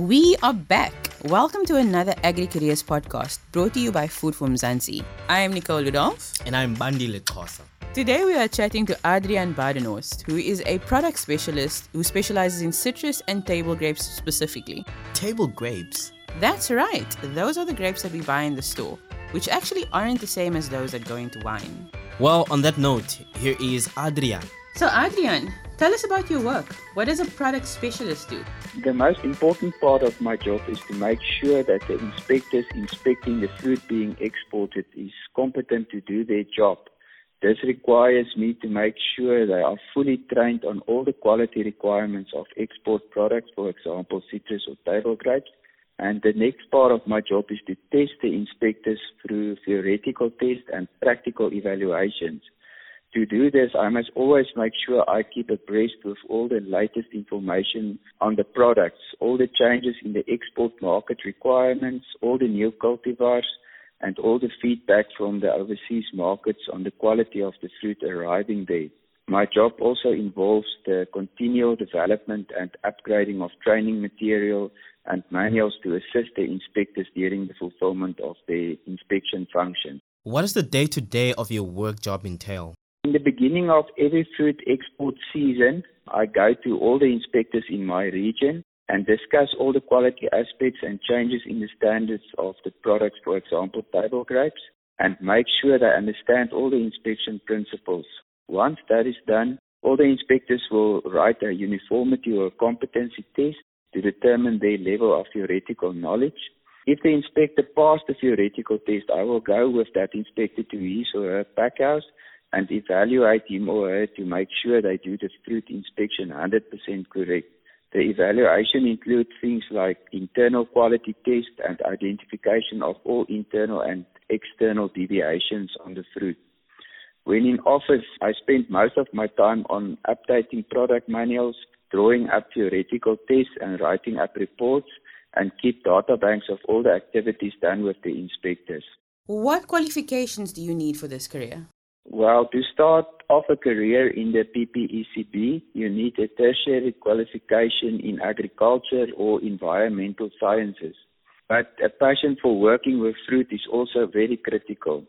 We are back. Welcome to another Agri Careers podcast brought to you by Food For Mzansi. I am Nicole Ludolph. And I'm Bandile Xhosa. Today we are chatting to Adriaan Badenhorst, who is a product specialist who specializes in citrus and table grapes specifically. Table grapes? That's right. Those are the grapes that we buy in the store, which actually aren't the same as those that go into wine. Well, on that note, here is Adriaan. So, Adriaan, tell us about your work. What does a product specialist do? The most important part of my job is to make sure that the inspectors inspecting the food being exported is competent to do their job. This requires me to make sure they are fully trained on all the quality requirements of export products, for example, citrus or table grapes. And the next part of my job is to test the inspectors through theoretical tests and practical evaluations. To do this, I must always make sure I keep abreast with all the latest information on the products, all the changes in the export market requirements, all the new cultivars, and all the feedback from the overseas markets on the quality of the fruit arriving there. My job also involves the continual development and upgrading of training material and manuals to assist the inspectors during the fulfillment of their inspection function. What does the day to day of your work job entail? Beginning of every fruit export season, I go to all the inspectors in my region and discuss all the quality aspects and changes in the standards of the products, for example, table grapes, and make sure they understand all the inspection principles. Once that is done, all the inspectors will write a uniformity or competency test to determine their level of theoretical knowledge. If the inspector passed the theoretical test, I will go with that inspector to his or her packhouse and evaluate him or her to make sure they do the fruit inspection 100% correct. The evaluation includes things like internal quality test and identification of all internal and external deviations on the fruit. When in office, I spent most of my time on updating product manuals, drawing up theoretical tests and writing up reports and keep data banks of all the activities done with the inspectors. What qualifications do you need for this career? Well, to start off a career in the PPECB, you need a tertiary qualification in agriculture or environmental sciences. But a passion for working with fruit is also very critical.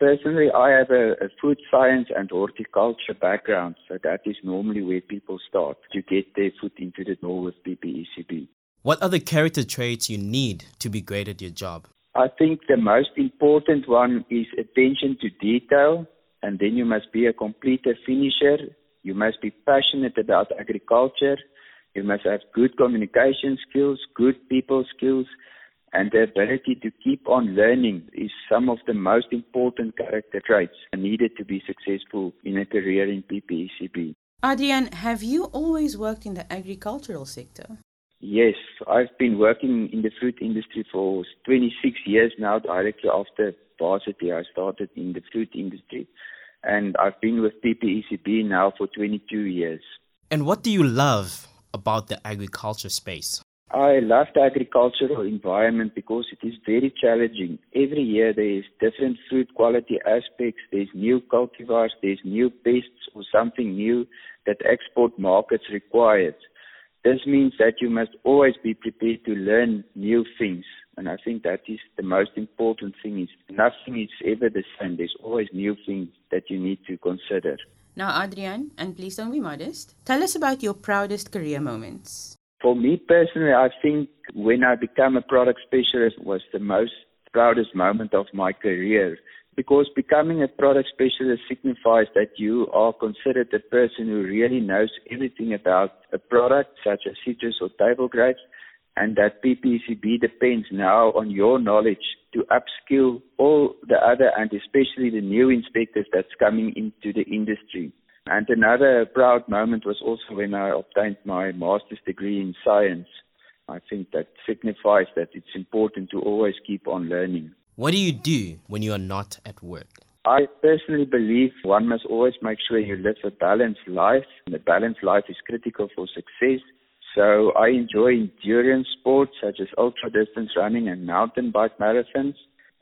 Personally, I have a, a, food science and horticulture background, so that is normally where people start to get their foot into the door with PPECB. What are the character traits you need to be great at your job? I think the most important one is attention to detail and then you must be a completer finisher. You must be passionate about agriculture. You must have good communication skills, good people skills, and the ability to keep on learning is some of the most important character traits needed to be successful in a career in PPECB. Adriaan, have you always worked in the agricultural sector? Yes, I've been working in the fruit industry for 26 years now, directly after varsity. I started in the fruit industry and I've been with PPECB now for 22 years. And what do you love about the agriculture space? I love the agricultural environment because it is very challenging. Every year there is different fruit quality aspects, there's new cultivars, there's new pests or something new that export markets require. This means that you must always be prepared to learn new things. And I think that is the most important thing is nothing is ever the same. There's always new things that you need to consider. Now, Adriaan, and please don't be modest, tell us about your proudest career moments. For me personally, I think when I became a product specialist was the most proudest moment of my career because becoming a product specialist signifies that you are considered a person who really knows everything about a product such as citrus or table grapes and that PPECB depends now on your knowledge to upskill all the other and especially the new inspectors that's coming into the industry. And another proud moment was also when I obtained my master's degree in science. I think that signifies that it's important to always keep on learning. What do you do when you are not at work? I personally believe one must always make sure you live a balanced life. And a balanced life is critical for success. So I enjoy endurance sports such as ultra distance running and mountain bike marathons.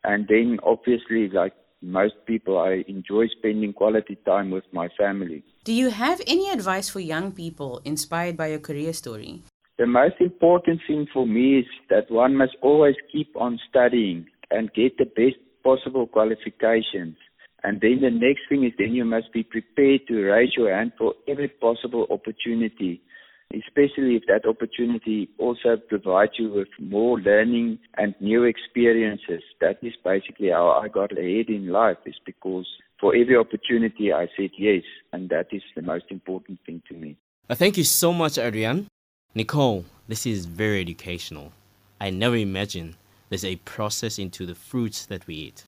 And then obviously, like most people, I enjoy spending quality time with my family. Do you have any advice for young people inspired by your career story? The most important thing for me is that one must always keep on studying and get the best possible qualifications. And then the next thing is then you must be prepared to raise your hand for every possible opportunity, especially if that opportunity also provides you with more learning and new experiences. That is basically how I got ahead in life is because for every opportunity I said yes, and that is the most important thing to me. Thank you so much, Adriaan. Nicole, this is very educational. I never imagined there's a process into the fruits that we eat.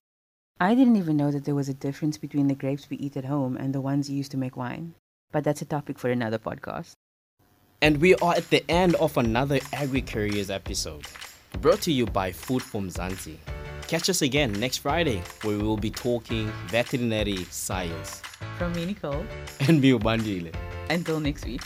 I didn't even know that there was a difference between the grapes we eat at home and the ones used to make wine. But that's a topic for another podcast. And we are at the end of another Agri Careers episode, brought to you by Food For Mzansi. Catch us again next Friday, where we will be talking veterinary science. From me, Nicole. And me, Ubandile. Until next week.